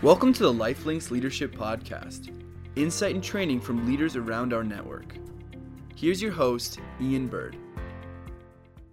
Welcome to the Lifelinks Leadership Podcast, insight and training from leaders around our network. Here's your host, Ian Bird.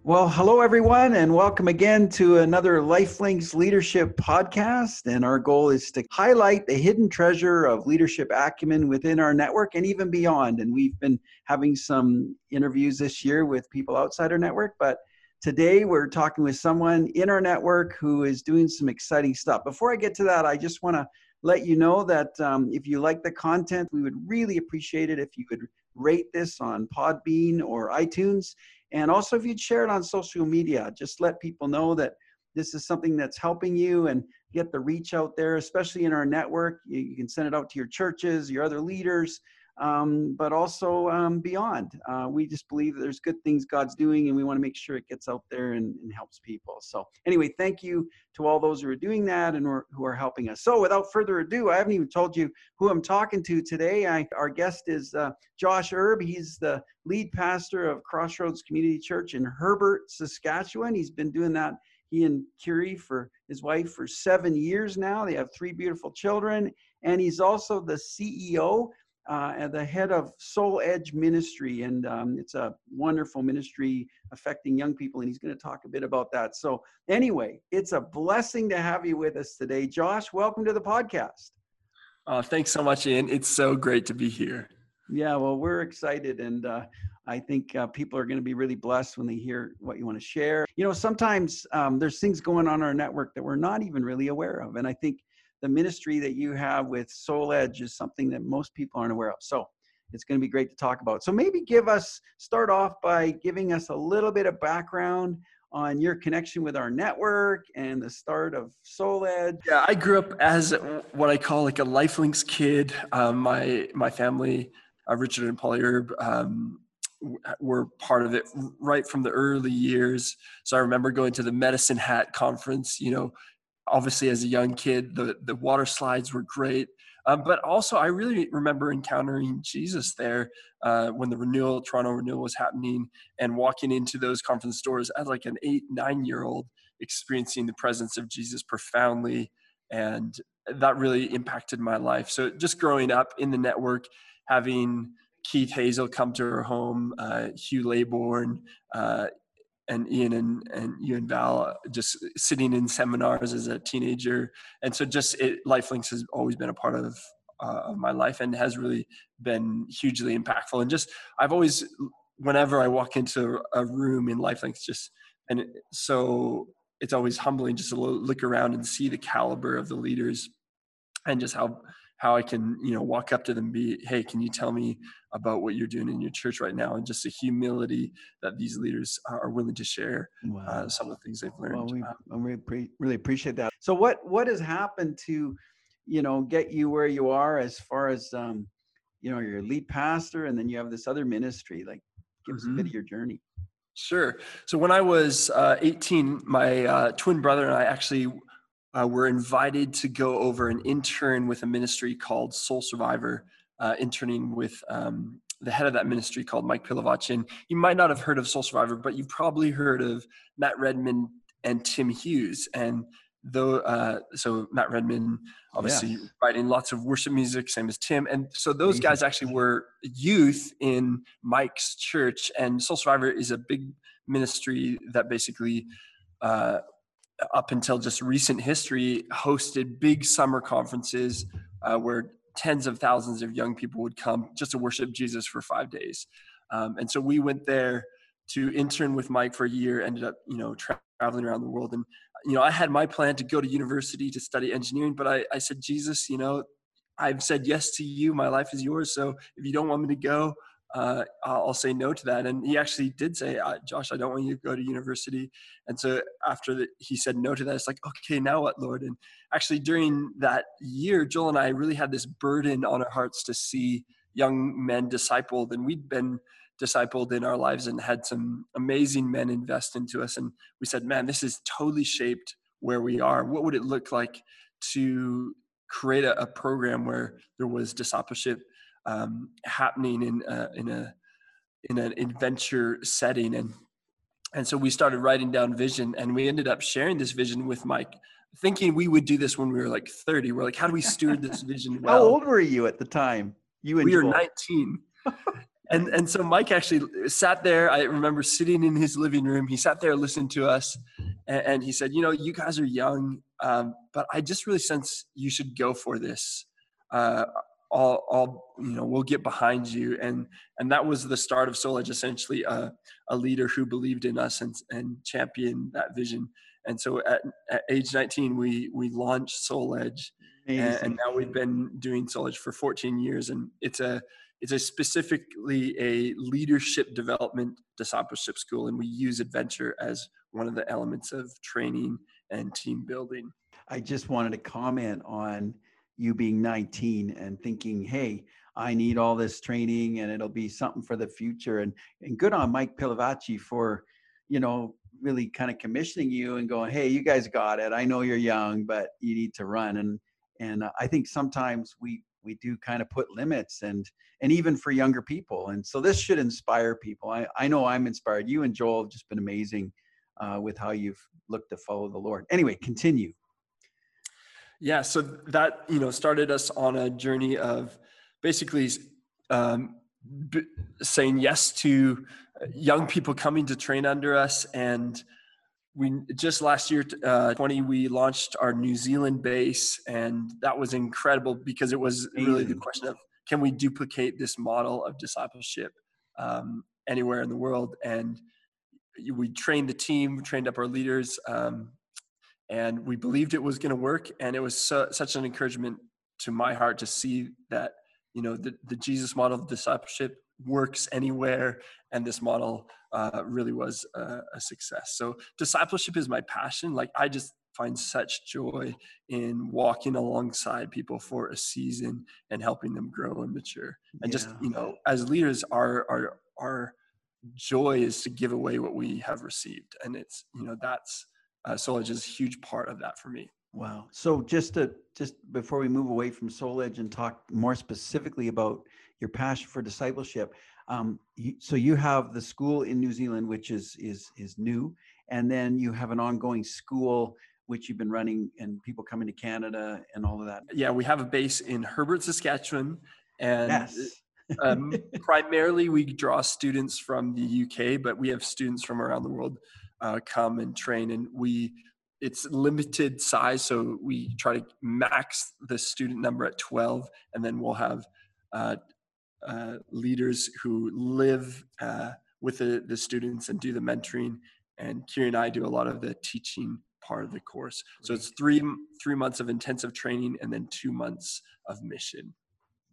Well, hello everyone, and welcome again to another Lifelinks Leadership Podcast. And our goal is to highlight the hidden treasure of leadership acumen within our network and even beyond. And we've been having some interviews this year with people outside our network, but Today, we're talking with someone in our network who is doing some exciting stuff. Before I get to that, I just want to let you know that um, if you like the content, we would really appreciate it if you could rate this on Podbean or iTunes. And also, if you'd share it on social media, just let people know that this is something that's helping you and get the reach out there, especially in our network. You, you can send it out to your churches, your other leaders, um, but also um, beyond. Uh, we just believe there's good things God's doing, and we want to make sure it gets out there and, and, helps people. So, anyway, thank you to all those who are doing that and who are helping us. So, without further ado, I haven't even told you who I'm talking to today. I, our guest is uh, Josh Erb. He's the lead pastor of Crossroads Community Church in Herbert, Saskatchewan. He's been doing that. He and Kiri for his wife for seven years now. They have three beautiful children, and he's also the CEO uh, and the head of Soul Edge Ministry, and um, it's a wonderful ministry affecting young people, and he's going to talk a bit about that. So, anyway, it's a blessing to have you with us today, Josh. Welcome to the podcast. Uh, thanks so much, Ian. It's so great to be here. Yeah, well, we're excited, and uh, I think uh, people are going to be really blessed when they hear what you want to share. You know, sometimes um, there's things going on in our network that we're not even really aware of, and I think the ministry that you have with Soul Edge is something that most people aren't aware of. So it's going to be great to talk about. So maybe give us, start off by giving us a little bit of background on your connection with our network and the start of Soul Edge. Yeah, I grew up as what I call like a Lifelinks kid. Um, my my family, uh, Richard and Polly Erb, um, were part of it right from the early years. So I remember going to the Medicine Hat conference, you know, obviously as a young kid the the water slides were great. Um, but also i really remember encountering jesus there uh, when the renewal toronto renewal was happening and walking into those conference doors as like an eight nine year old experiencing the presence of jesus profoundly and that really impacted my life. So just growing up in the network having keith Hazell come to our home uh, hugh laybourne uh, and Ian and, and you and Val uh, just sitting in seminars as a teenager. And so just it, Lifelinks has always been a part of, uh, of my life and has really been hugely impactful. And just, I've always, whenever I walk into a room in Lifelinks, just, and it, so it's always humbling just to look around and see the caliber of the leaders and just how how I can, you know, walk up to them, be, hey, can you tell me about what you're doing in your church right now, and just the humility that these leaders are willing to share uh, wow. uh, some of the things they've learned. Well, we, uh, we pre- really appreciate that. So, what what has happened to, you know, get you where you are as far as, um, you know, your lead pastor, and then you have this other ministry. Like, give mm-hmm. us a bit of mm-hmm. your journey. Sure. So when I was uh, 18, my uh, twin brother and I actually uh, were invited to go over and intern with a ministry called Soul Survivor, uh, interning with um, the head of that ministry called Mike Pilavachi. You might not have heard of Soul Survivor, but you've probably heard of Matt Redman and Tim Hughes. And though, uh, so Matt Redman, obviously yeah. writing lots of worship music, same as Tim. And so those guys actually were youth in Mike's church. And Soul Survivor is a big ministry that basically uh, up until just recent history, hosted big summer conferences uh, where tens of thousands of young people would come just to worship Jesus for five days. Um, and so we went there to intern with Mike for a year, ended up, you know, tra- traveling around the world. And, you know, I had my plan to go to university to study engineering, but I, I said, Jesus, you know, I've said yes to you. My life is yours. So if you don't want me to go, uh, I'll say no to that. And he actually did say, Josh, I don't want you to go to university. And so after the, he said no to that, it's like, okay, now what, Lord? And actually during that year, Joel and I really had this burden on our hearts to see young men discipled. And we'd been discipled in our lives and had some amazing men invest into us. And we said, man, this is totally shaped where we are. What would it look like to create a, a program where there was discipleship um, happening in a, in a in an adventure setting and and so we started writing down vision and we ended up sharing this vision with mike thinking we would do this when we were like 30. We're like, how do we steward this vision well? How old were you at the time? You and we were 19. and and so Mike actually sat there. I remember sitting in his living room. He sat there listening to us, and, and he said, "You know, you guys are young, um, but I just really sense you should go for this. Uh, all, all, you know, we'll get behind you." And and that was the start of Soul Edge. Essentially, a, a leader who believed in us and and championed that vision. And so at, at age 19, we we launched Soul Edge, and, and now we've been doing Soul Edge for 14 years, and it's a it's a specifically a leadership development discipleship school, and we use adventure as one of the elements of training and team building. I just wanted to comment on you being 19 and thinking, hey, I need all this training and it'll be something for the future. And and good on Mike Pilavachi for, you know, really kind of commissioning you and going, hey, you guys got it. I know you're young, but you need to run. And and I think sometimes we we do kind of put limits and and even for younger people and so this should inspire people i, I know i'm inspired you and joel have just been amazing uh, with how you've looked to follow the lord anyway continue yeah so that you know started us on a journey of basically um, b- saying yes to young people coming to train under us. And we just last year uh, 20 we launched our new zealand base and that was incredible because it was really the question of can we duplicate this model of discipleship um, anywhere in the world? And we trained the team we trained up our leaders um, and we believed it was going to work and it was so, such an encouragement to my heart to see that you know the, the jesus model of discipleship works anywhere and this model uh, really was a, a, success. So discipleship is my passion. Like i just find such joy in walking alongside people for a season and helping them grow and mature. And yeah. just you know as leaders our our our joy is to give away what we have received and it's you know that's uh, soul edge is a huge part of that for me wow so just to just before we move away from soul edge and talk more specifically about your passion for discipleship. Um, so you have the school in New Zealand, which is is is new, and then you have an ongoing school which you've been running, and people coming to Canada and all of that. Yeah, we have a base in Herbert, Saskatchewan, and yes. um, primarily we draw students from the UK, but we have students from around the world uh, come and train, and we it's limited size, so we try to max the student number at 12, and then we'll have uh, uh, leaders who live uh, with the, the students and do the mentoring. And Kiri and I do a lot of the teaching part of the course. So it's three three months of intensive training and then two months of mission.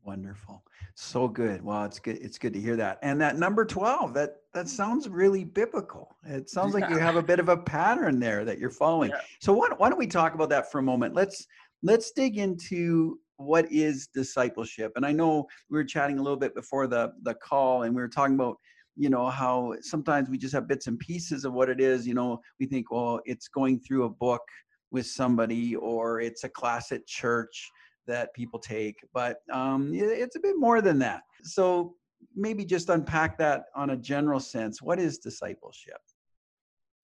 Wonderful. So good. Wow, it's good. It's good to hear that. And that number 12, that that sounds really biblical. It sounds like you have a bit of a pattern there that you're following. Yeah. So why, why don't we talk about that for a moment? Let's let's dig into what is discipleship and i know we were chatting a little bit before the the call and we were talking about you know how sometimes we just have bits and pieces of what it is you know we think well it's going through a book with somebody or it's a class at church that people take but um, it's a bit more than that so maybe just unpack that on a general sense what is discipleship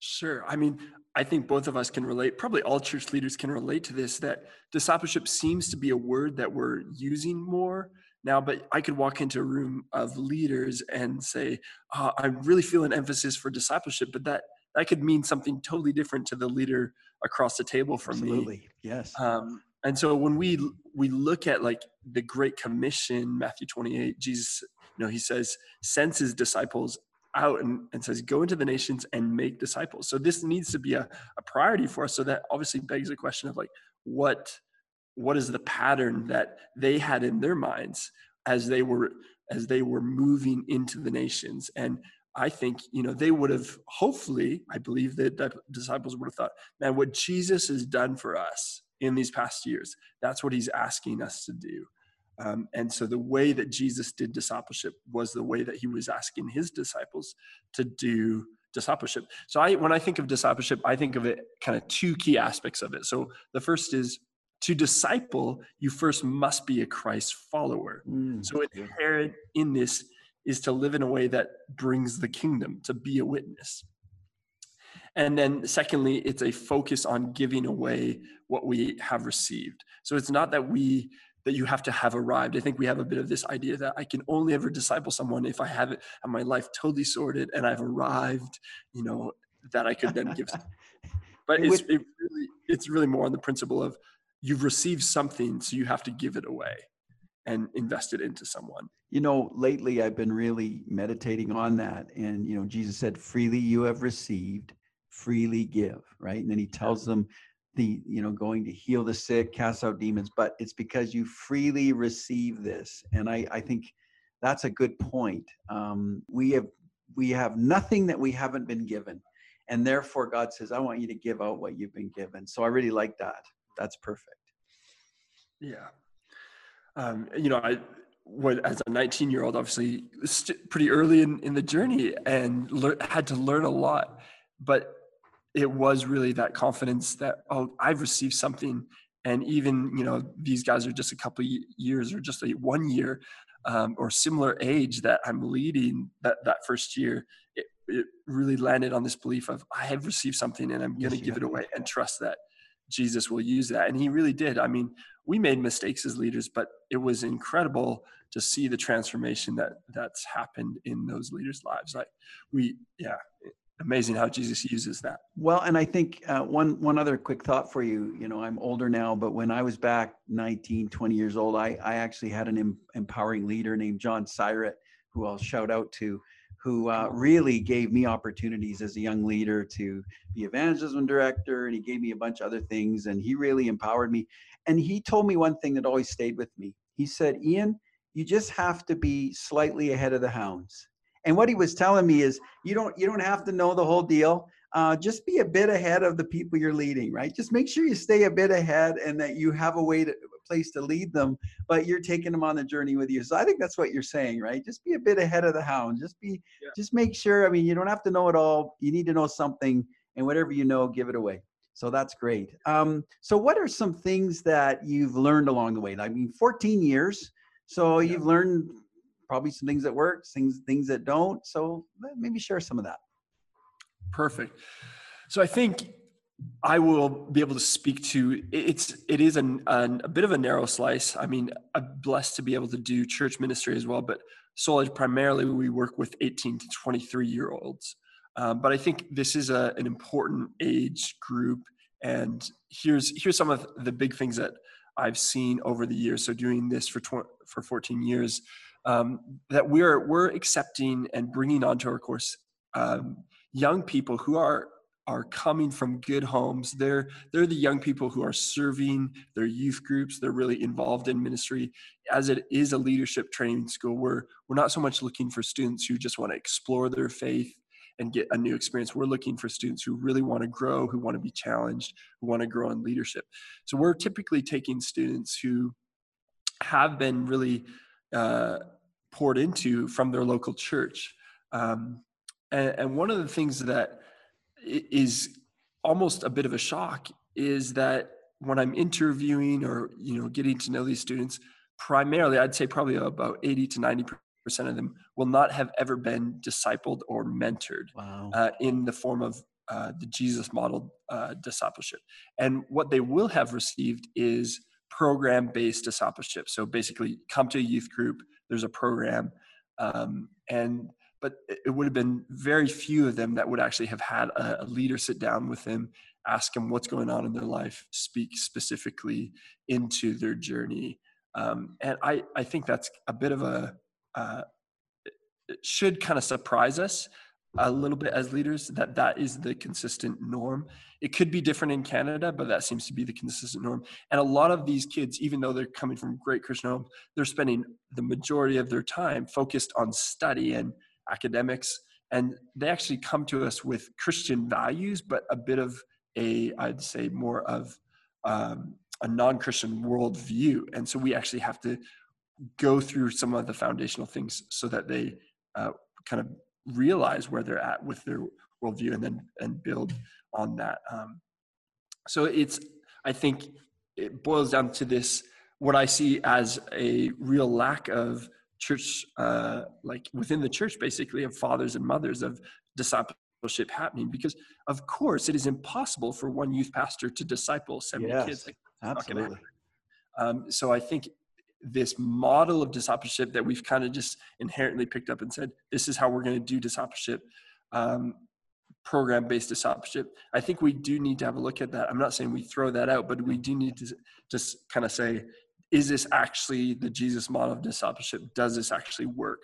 Sure. I mean, I think both of us can relate, probably all church leaders can relate to this that discipleship seems to be a word that we're using more now, but I could walk into a room of leaders and say, oh, I really feel an emphasis for discipleship, but that that could mean something totally different to the leader across the table from Absolutely. me. Yes. Um, and so when we we look at like the Great Commission, Matthew 28, Jesus, you know, he says, sends his disciples out and, and says, go into the nations and make disciples. So this needs to be a, a priority for us. So that obviously begs the question of like, what what is the pattern that they had in their minds as they were as they were moving into the nations and i think you know they would have hopefully i believe that the disciples would have thought man what jesus has done for us in these past years that's what he's asking us to do um, and so the way that Jesus did discipleship was the way that he was asking his disciples to do discipleship. So I, when I think of discipleship, I think of it kind of two key aspects of it. So the first is to disciple, you first must be a Christ follower. Mm, so inherent in this is to live in a way that brings the kingdom, to be a witness. And then secondly it's a focus on giving away what we have received. So it's not that we that you have to have arrived. I think we have a bit of this idea that i can only ever disciple someone if i have it have my life totally sorted and i've arrived you know that i could then give but it's it really it's really more on the principle of you've received something so you have to give it away and invest it into someone. You know lately i've been really meditating on that and you know jesus said freely you have received freely give right? And then he tells them the you know going to heal the sick cast out demons but it's because you freely receive this. And i i think that's a good point. Um, we have we have nothing that we haven't been given. And therefore god says i want you to give out what you've been given. So i really like that. That's perfect. Yeah. Um, you know i when as a 19 year old obviously st- pretty early in, in the journey and le- had to learn a lot. But it was really that confidence that oh i've received something. And even you know these guys are just a couple years or just a one year um, or similar age that i'm leading that that first year it, it really landed on this belief of i have received something and i'm going to yes, give it away and trust that jesus will use that. And he really did. I mean we made mistakes as leaders but it was incredible to see the transformation that that's happened in those leaders lives. Like we yeah amazing how Jesus uses that. Well, and I think uh, one one other quick thought for you. You know, I'm older now, but when I was back 19, 20 years old, I I actually had an em- empowering leader named John Syrett, who I'll shout out to, who uh, really gave me opportunities as a young leader to be evangelism director, and he gave me a bunch of other things, and he really empowered me. And he told me one thing that always stayed with me. He said, "Ian, you just have to be slightly ahead of the hounds." And what he was telling me is, you don't you don't have to know the whole deal. Uh, just be a bit ahead of the people you're leading, right? Just make sure you stay a bit ahead and that you have a way to a place to lead them, but you're taking them on the journey with you. So I think that's what you're saying, right? Just be a bit ahead of the hound. Just be, yeah. just make sure. I mean, you don't have to know it all. You need to know something, and whatever you know, give it away. So that's great. Um, so what are some things that you've learned along the way? I mean, 14 years. So yeah. you've learned probably some things that work, things things that don't. So maybe share some of that. Perfect. So I think I will be able to speak to it's it is an, an, a bit of a narrow slice. I mean, I'm blessed to be able to do church ministry as well, but solely primarily we work with 18 to 23 year olds. Um, but I think this is a, an important age group, and here's here's some of the big things that I've seen over the years. So doing this for tw- for 14 years, um, that we're we're accepting and bringing onto our course um, young people who are are coming from good homes. They're they're the young people who are serving their youth groups. They're really involved in ministry. As it is a leadership training school, we're we're not so much looking for students who just want to explore their faith and get a new experience. We're looking for students who really want to grow, who want to be challenged, who want to grow in leadership. So we're typically taking students who have been really uh, poured into from their local church. Um, and, and one of the things that is almost a bit of a shock is that when I'm interviewing or you know getting to know these students, primarily I'd say probably about 80 to 90 percent of them will not have ever been discipled or mentored wow. uh, in the form of uh, the Jesus model uh, discipleship. And what they will have received is program based discipleship. So basically, come to a youth group, there's a program, um, and but it would have been very few of them that would actually have had a, a leader sit down with them, ask them what's going on in their life, speak specifically into their journey. Um, and I, I think that's a bit of a, uh, should kind of surprise us a little bit as leaders that that is the consistent norm. It could be different in canada but that seems to be the consistent norm. And a lot of these kids even though they're coming from great christian homes they're spending the majority of their time focused on study and academics. And they actually come to us with christian values but a bit of a i'd say more of um, a non-christian worldview. And so we actually have to go through some of the foundational things so that they uh, kind of realize where they're at with their worldview and then and build on that. Um, so it's i think it boils down to this what i see as a real lack of church uh, like within the church basically of fathers and mothers of discipleship happening. Because of course it is impossible for one youth pastor to disciple 70 yes, kids. Like, absolutely. um, so i think this model of discipleship that we've kind of just inherently picked up and said this is how we're going to do discipleship um, program based discipleship. I think we do need to have a look at that. I'm not saying we throw that out but we do need to just kind of say is this actually the jesus model of discipleship? Does this actually work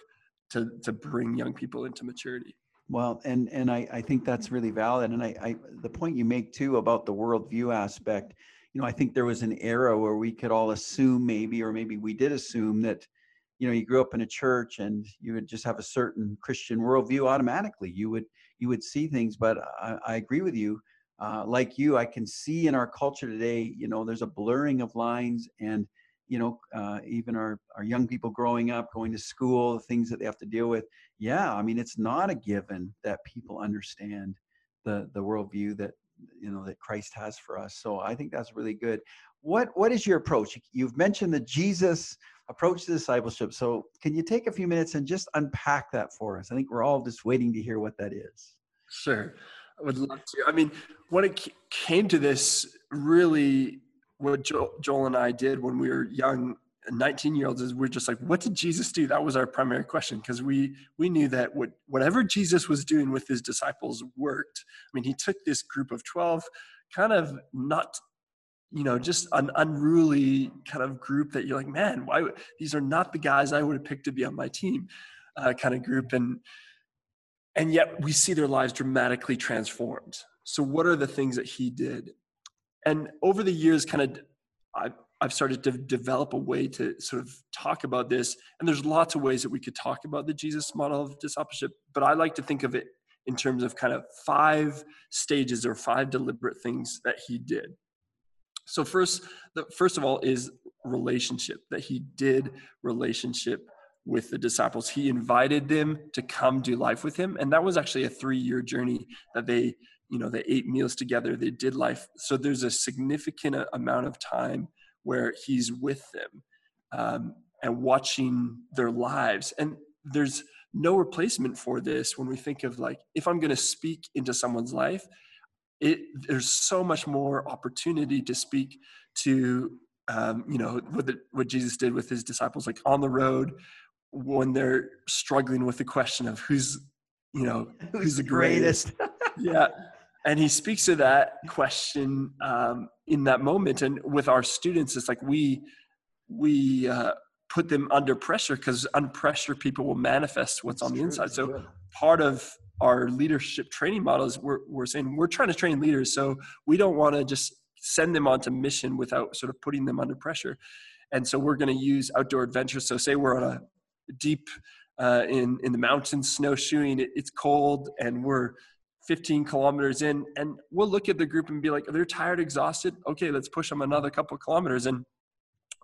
to to bring young people into maturity? Well, and and I, I think that's really valid. And I, I the point you make too about the worldview aspect, you know, I think there was an era where we could all assume maybe, or maybe we did assume that, you know, you grew up in a church and you would just have a certain Christian worldview automatically. You would you would see things, but I, I agree with you. Uh, like you, I can see in our culture today, you know, there's a blurring of lines and you know, uh, even our, our young people growing up, going to school, the things that they have to deal with. Yeah, I mean, it's not a given that people understand the the worldview that you know that Christ has for us. So I think that's really good. What what is your approach? You've mentioned the Jesus approach to discipleship. So can you take a few minutes and just unpack that for us? I think we're all just waiting to hear what that is. Sure. I would love to. I mean, when it came to this, really what Joel and I did when we were young 19 year olds is we're just like what did jesus do? That was our primary question because we we knew that what whatever jesus was doing with his disciples worked. I mean he took this group of 12 kind of not you know just an unruly kind of group that you're like man why these are not the guys i would have picked to be on my team uh, kind of group. And and yet we see their lives dramatically transformed. So what are the things that he did? And over the years kind of I've, I've started to develop a way to sort of talk about this and there's lots of ways that we could talk about the jesus model of discipleship but i like to think of it in terms of kind of five stages or five deliberate things that he did. So first the first of all is relationship that he did relationship with the disciples. He invited them to come do life with him and that was actually a three year journey that they you know they ate meals together they did life. So there's a significant amount of time where he's with them um, and watching their lives. And there's no replacement for this when we think of like if i'm going to speak into someone's life it there's so much more opportunity to speak to um, you know what, the, what jesus did with his disciples like on the road when they're struggling with the question of who's you know who's, who's the greatest, greatest? yeah and he speaks to that question um, in that moment. And with our students it's like we we uh, put them under pressure because under pressure people will manifest what's That's on the true. inside. so part of our leadership training models we're, we're saying we're trying to train leaders so we don't want to just send them onto mission without sort of putting them under pressure. And so we're going to use outdoor adventures. So say we're on a deep uh, in in the mountains snowshoeing it, it's cold and we're 15 kilometers in and we'll look at the group and be like they're tired exhausted? Okay let's push them another couple of kilometers. And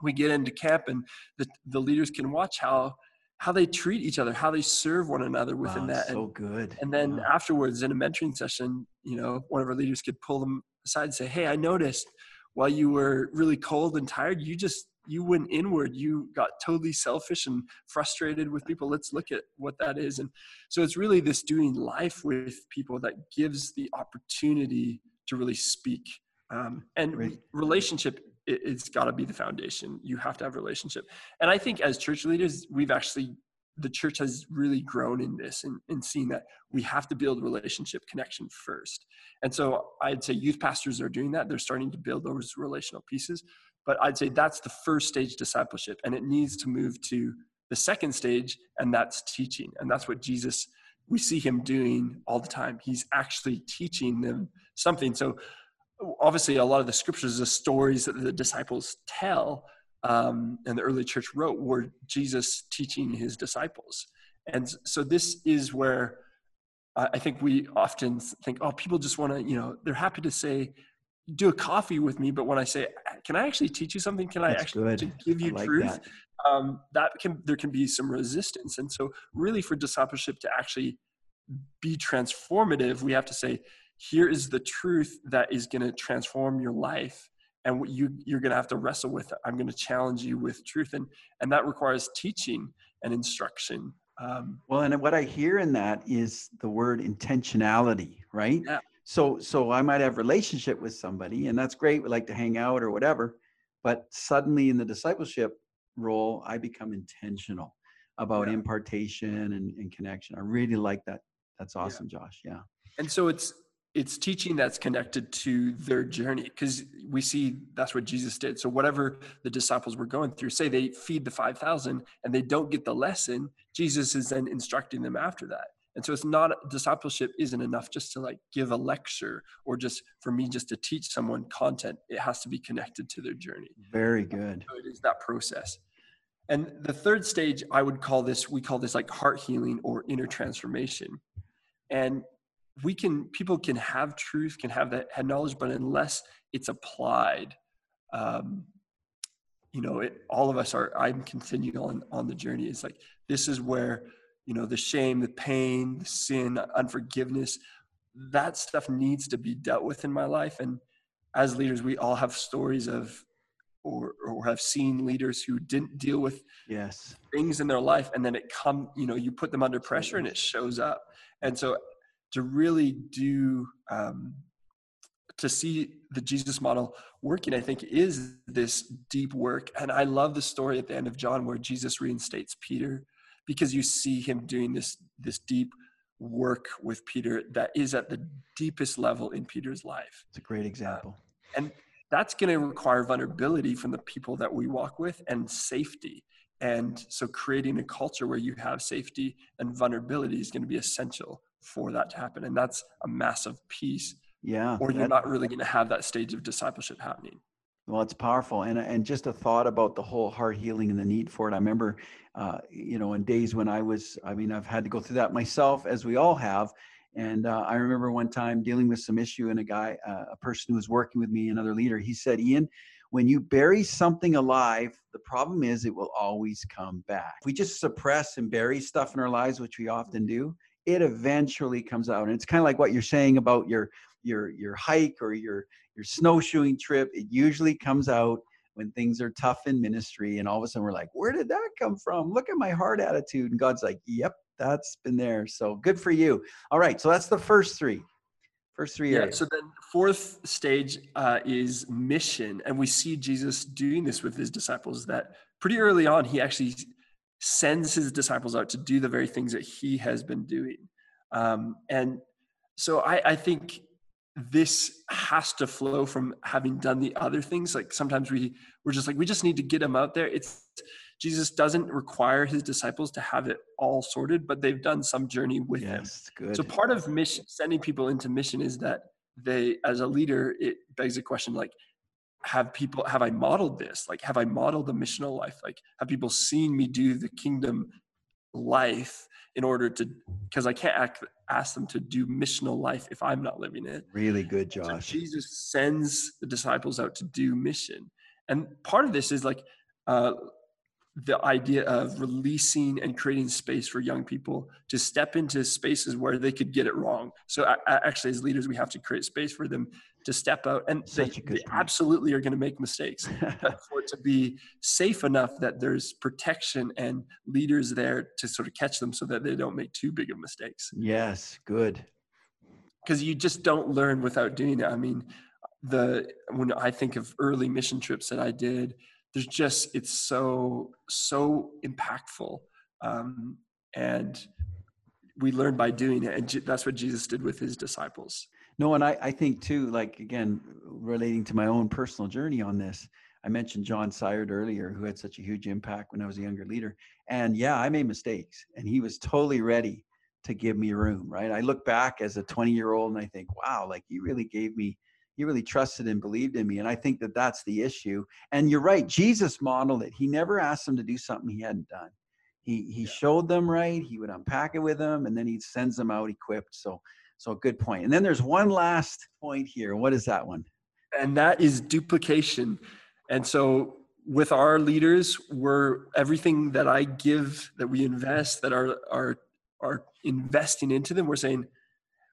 we get into camp and the, the leaders can watch how how they treat each other how they serve one another within wow, that. so and, good. And then wow. afterwards in a mentoring session you know one of our leaders could pull them aside and say hey i noticed while you were really cold and tired you just you went inward you got totally selfish and frustrated with people. Let's look at what that is. And so it's really this doing life with people that gives the opportunity to really speak. Um, and right. relationship it, has got to be the foundation. You have to have relationship. And i think as church leaders we've actually the church has really grown in this and, and seeing that we have to build relationship connection first. And so i'd say youth pastors are doing that. They're starting to build those relational pieces but I'd say that's the first stage discipleship, and it needs to move to the second stage, and that's teaching. And that's what Jesus, we see him doing all the time. He's actually teaching them something. So, obviously, a lot of the scriptures, the stories that the disciples tell, um, and the early church wrote, were Jesus teaching his disciples. And so, this is where I think we often think, oh, people just want to, you know, they're happy to say, do a coffee with me, but when I say, "Can I actually teach you something? Can I actually give you like truth?" That. Um, that can there can be some resistance, and so really for discipleship to actually be transformative, we have to say, "Here is the truth that is going to transform your life." And what you you're going to have to wrestle with. it. I'm going to challenge you with truth, and and that requires teaching and instruction Um, well, and what I hear in that is the word intentionality, right? Yeah. So, so I might have relationship with somebody, and that's great. We like to hang out or whatever, but suddenly in the discipleship role, I become intentional about yeah. impartation and, and, connection. I really like that. That's awesome, yeah. Josh. Yeah. And so it's it's teaching that's connected to their journey because we see that's what Jesus did. So whatever the disciples were going through, say they feed the 5,000 and they don't get the lesson, Jesus is then instructing them after that. And so it's not discipleship isn't enough just to like give a lecture or just for me just to teach someone content. It has to be connected to their journey. Very good. So it is that process. And the third stage, I would call this, we call this like heart healing or inner transformation. And we can people can have truth can have that had knowledge but unless it's applied um you know it, all of us are i'm continuing on on the journey it's like this is where you know the shame the pain the sin unforgiveness that stuff needs to be dealt with in my life. And as leaders we all have stories of or or have seen leaders who didn't deal with yes. things in their life and then it come you know you put them under pressure and it shows up. And so to really do um, to see the Jesus model working, I think, is this deep work. And I love the story at the end of John where Jesus reinstates Peter because you see him doing this this deep work with Peter that is at the deepest level in Peter's life. It's a great example. Uh, and that's going to require vulnerability from the people that we walk with and safety. And so creating a culture where you have safety and vulnerability is going to be essential for that to happen. And that's a massive piece. Yeah. Or you're that, not really going to have that stage of discipleship happening. Well, it's powerful, and and just a thought about the whole heart healing and the need for it. I remember, uh, you know, in days when I was, I mean, I've had to go through that myself, as we all have. And uh, I remember one time dealing with some issue, and a guy, uh, a person who was working with me, another leader, he said, "Ian, when you bury something alive, the problem is it will always come back. If we just suppress and bury stuff in our lives, which we often do, it eventually comes out. And it's kind of like what you're saying about your your your hike or your your snowshoeing trip. It usually comes out when things are tough in ministry, and all of a sudden we're like, "Where did that come from? Look at my heart attitude." And God's like, "Yep, that's been there." So good for you. All right, so that's the first three. First three yeah, So then, fourth stage uh, is mission, and we see Jesus doing this with his disciples. That pretty early on, he actually sends his disciples out to do the very things that he has been doing. Um, and so I, I think this has to flow from having done the other things. Like sometimes we we're just like we just need to get them out there. It's Jesus doesn't require his disciples to have it all sorted, but they've done some journey with yes, him. Good. So part of mission, sending people into mission, is that they, as a leader, it begs a question like, have people have i modeled this like have i modeled the missional life like have people seen me do the kingdom life in order to because i can't act, ask them to do missional life if i'm not living it. Really good josh so jesus sends the disciples out to do mission. And part of this is like uh, the idea of releasing and creating space for young people to step into spaces where they could get it wrong. So actually, as leaders, we have to create space for them to step out, and they, they absolutely are going to make mistakes. for it to be safe enough that there's protection and leaders there to sort of catch them, so that they don't make too big of mistakes. Yes, good. Because you just don't learn without doing it. I mean, the when I think of early mission trips that I did there's just it's so so impactful um, and we learn by doing it and that's what jesus did with his disciples no and I, I think too like again relating to my own personal journey on this i mentioned john Syard earlier who had such a huge impact when i was a younger leader. And yeah i made mistakes and he was totally ready to give me room right? I look back as a 20 year old and i think wow like he really gave me he really trusted and believed in me. And i think that that's the issue. And you're right jesus modeled it. He never asked them to do something he hadn't done. He he yeah. showed them right he would unpack it with them and then he sends them out equipped. So so a good point. And then there's one last point here. What is that one? And that is duplication. And so with our leaders we're everything that i give that we invest that are are are investing into them we're saying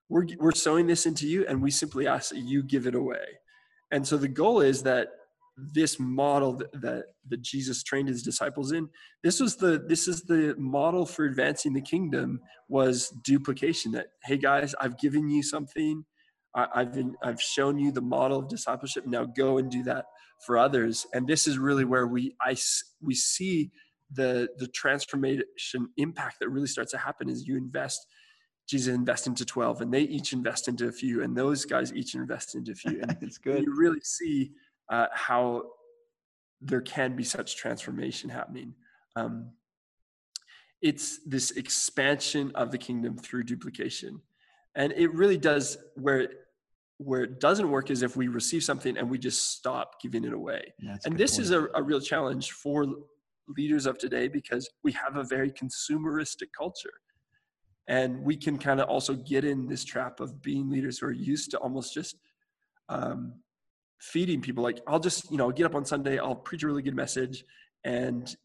we're, we're sowing this into you and we simply ask that you give it away. And so the goal is that this model that, that, that jesus trained his disciples in this was the this is the model for advancing the kingdom was duplication that hey guys i've given you something I, have been i've shown you the model of discipleship now go and do that for others and this is really where we i we see the the transformation impact that really starts to happen is you invest Jesus invest into 12 and they each invest into a few and those guys each invest into a few. And it's good. You really see uh, how there can be such transformation happening. Um, it's this expansion of the kingdom through duplication. And it really does where where it doesn't work is if we receive something and we just stop giving it away. and this point. is a, a real challenge for leaders of today because we have a very consumeristic culture and we can kind of also get in this trap of being leaders who are used to almost just um, feeding people like i'll just you know get up on sunday i'll preach a really good message and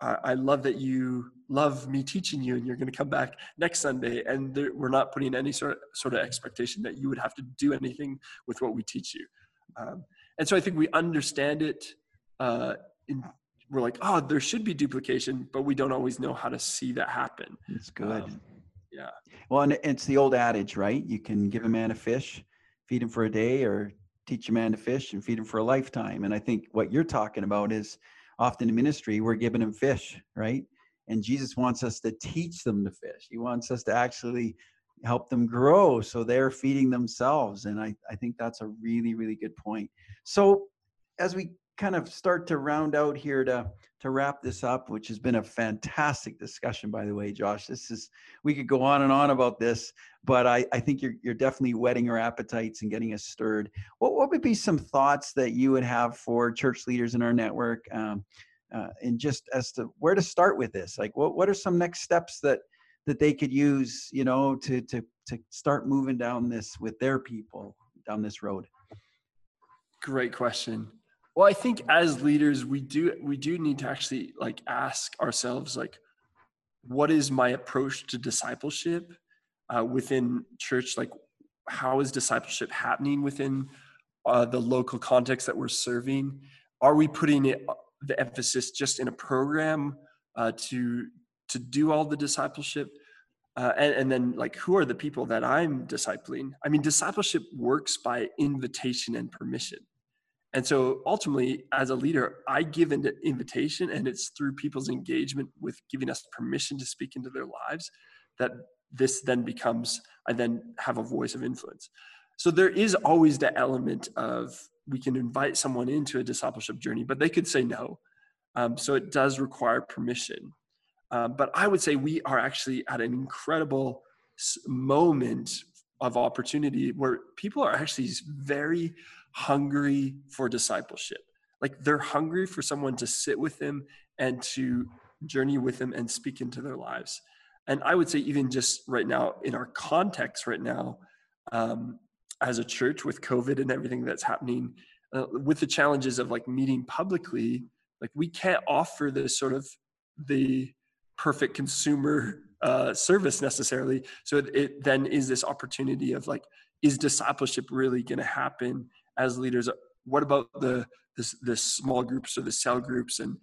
I, I love that you love me teaching you and you're going to come back next sunday and there, we're not putting any sort of, sort of expectation that you would have to do anything with what we teach you um, and so i think we understand it uh, in, we're like oh there should be duplication but we don't always know how to see that happen it's good um, yeah. Well, and it's the old adage, right? You can give a man a fish, feed him for a day, or teach a man to fish and feed him for a lifetime. And I think what you're talking about is often in ministry, we're giving them fish, right? And Jesus wants us to teach them to fish. He wants us to actually help them grow so they're feeding themselves. And I, I think that's a really, really good point. So as we kind of start to round out here to to wrap this up, which has been a fantastic discussion, by the way, Josh. This is we could go on and on about this, but I, I think you're you're definitely whetting our appetites and getting us stirred. What what would be some thoughts that you would have for church leaders in our network, um, uh, and just as to where to start with this? Like, what what are some next steps that that they could use, you know, to to to start moving down this with their people down this road? Great question. Well, I think as leaders, we do we do need to actually like ask ourselves like, what is my approach to discipleship uh, within church? Like, how is discipleship happening within uh, the local context that we're serving? Are we putting it uh, the emphasis just in a program uh, to to do all the discipleship? Uh, and, and, then like who are the people that i'm discipling i mean discipleship works by invitation and permission and so ultimately, as a leader, I give an invitation, and it's through people's engagement with giving us permission to speak into their lives that this then becomes, I then have a voice of influence. So there is always the element of we can invite someone into a discipleship journey, but they could say no. Um, so it does require permission. Um, but I would say we are actually at an incredible moment of opportunity where people are actually very hungry for discipleship. Like they're hungry for someone to sit with them and to journey with them and speak into their lives. And I would say, even just right now, in our context right now, um, as a church with COVID and everything that's happening, uh, with the challenges of like meeting publicly, like we can't offer this sort of the perfect consumer uh, service necessarily. So it, it then is this opportunity of like, is discipleship really going to happen as leaders what about the this, the small groups or the cell groups? And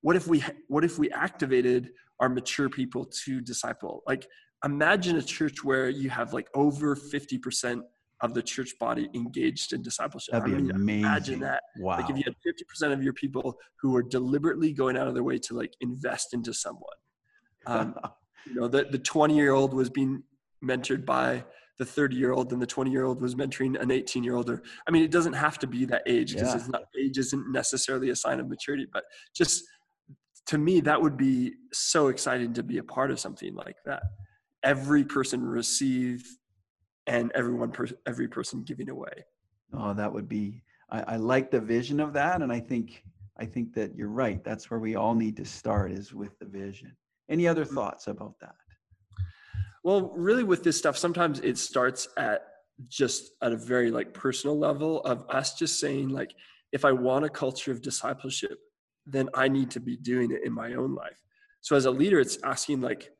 what if we what if we activated our mature people to disciple? Like imagine a church where you have like over 50% of the church body engaged in discipleship. That'd be I mean, amazing. imagine that. Wow like if you had 50% of your people who are deliberately going out of their way to like invest into someone. Um, you know the, the 20 year old was being mentored by the 30 year old and the 20 year old was mentoring an 18 year old or i mean it doesn't have to be that age because yeah. it's not age isn't necessarily a sign of maturity but just to me that would be so exciting to be a part of something like that. Every person receive and everyone per, every person giving away. Oh that would be I, I like the vision of that and i think i think that you're right. That's where we all need to start is with the vision. Any other mm. thoughts about that well, really, with this stuff, sometimes it starts at just at a very like personal level of us just saying like, if I want a culture of discipleship, then I need to be doing it in my own life. So as a leader, it's asking like,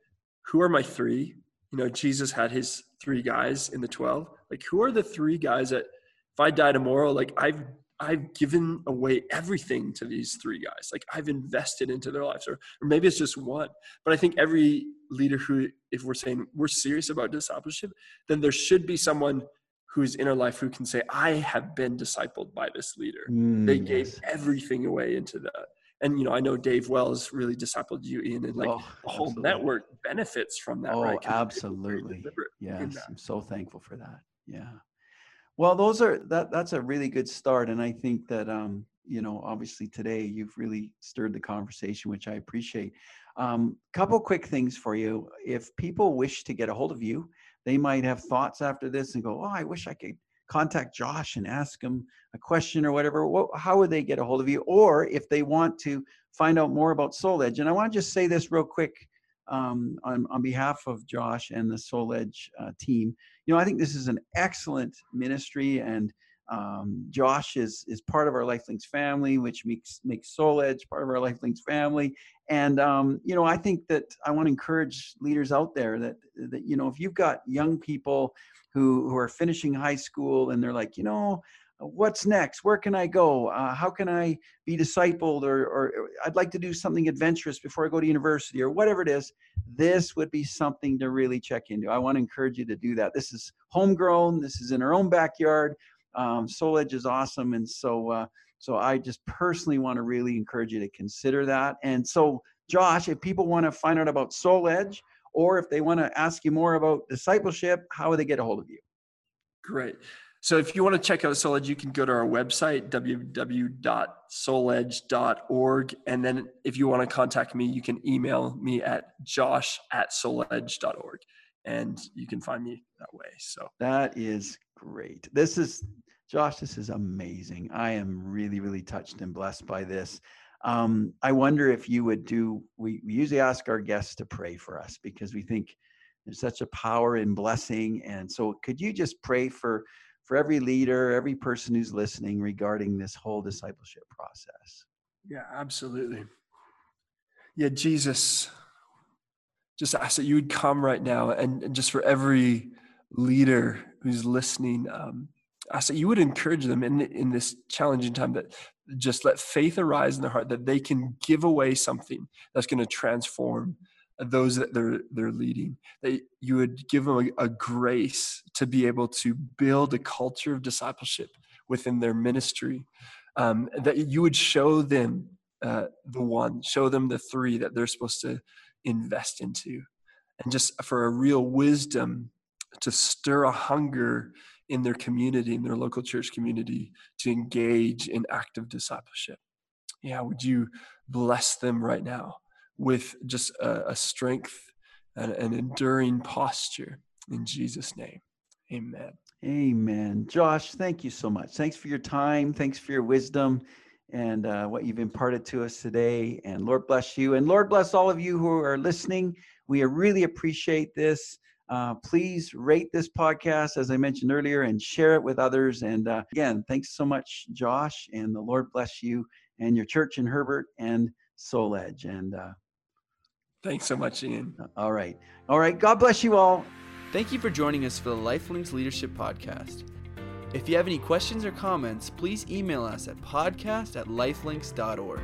who are my three? You know, Jesus had his three guys in the 12. Like, who are the three guys that if I die tomorrow, like I've I've given away everything to these three guys. Like I've invested into their lives, or, or maybe it's just one. But I think every leader who, if we're saying we're serious about discipleship, then there should be someone who's in our life who can say, I have been discipled by this leader. Mm, they gave yes. everything away into that. And you know, I know Dave Wells really discipled you in, and like oh, the whole absolutely. network benefits from that. Oh, right? absolutely. Yes, I'm so thankful for that. Yeah. Well, those are that. That's a really good start, and I think that um, you know, obviously today you've really stirred the conversation, which I appreciate. Um, couple quick things for you. If people wish to get a hold of you, they might have thoughts after this and go, "Oh, I wish I could contact Josh and ask him a question or whatever." What, how would they get a hold of you? Or if they want to find out more about Soul Edge, and I want to just say this real quick um, on on behalf of Josh and the Soul Edge uh, team. You know, I think this is an excellent ministry and um, Josh is is part of our Lifelinks family, which makes makes Soul Edge part of our Lifelinks family. And um, you know, I think that I want to encourage leaders out there that that you know, if you've got young people who who are finishing high school and they're like, you know, what's next? Where can I go? Uh, how can I be discipled? Or, or I'd like to do something adventurous before I go to university, or whatever it is. This would be something to really check into. I want to encourage you to do that. This is homegrown. This is in our own backyard um, Soul Edge is awesome, and so uh, so I just personally want to really encourage you to consider that. And so, Josh, if people want to find out about Soul Edge, or if they want to ask you more about discipleship, how would they get a hold of you? Great. So if you want to check out Soul Edge, you can go to our website, www.souledge.org. And then if you want to contact me, you can email me at josh at souledge.org and you can find me that way. So that is great. This is Josh. This is amazing. I am really, really touched and blessed by this. Um, I wonder if you would do. We, we usually ask our guests to pray for us because we think there's such a power in blessing. And so, could you just pray for for every leader, every person who's listening regarding this whole discipleship process? Yeah, absolutely. Yeah, Jesus, just ask that you would come right now and, and just for every leader who's listening, um, ask that you would encourage them in, in this challenging time that just let faith arise in their heart that they can give away something that's going to transform those that they're they're leading that you would give them a, a, grace to be able to build a culture of discipleship within their ministry um, that you would show them uh, the one show them the three that they're supposed to invest into. And just for a real wisdom to stir a hunger in their community in their local church community to engage in active discipleship. Yeah would you bless them right now with just a, a strength and an enduring posture in jesus name amen amen josh thank you so much thanks for your time thanks for your wisdom and uh, what you've imparted to us today. And Lord bless you. And Lord bless all of you who are listening. We really appreciate this. Uh, please rate this podcast, as I mentioned earlier, and share it with others. And uh, again, thanks so much, Josh. And the Lord bless you and your church in Herbert and Soul Edge. And uh, thanks so much, Ian. All right. All right. God bless you all. Thank you for joining us for the Lifelinks Leadership Podcast. If you have any questions or comments, please email us at podcast at lifelinks.org.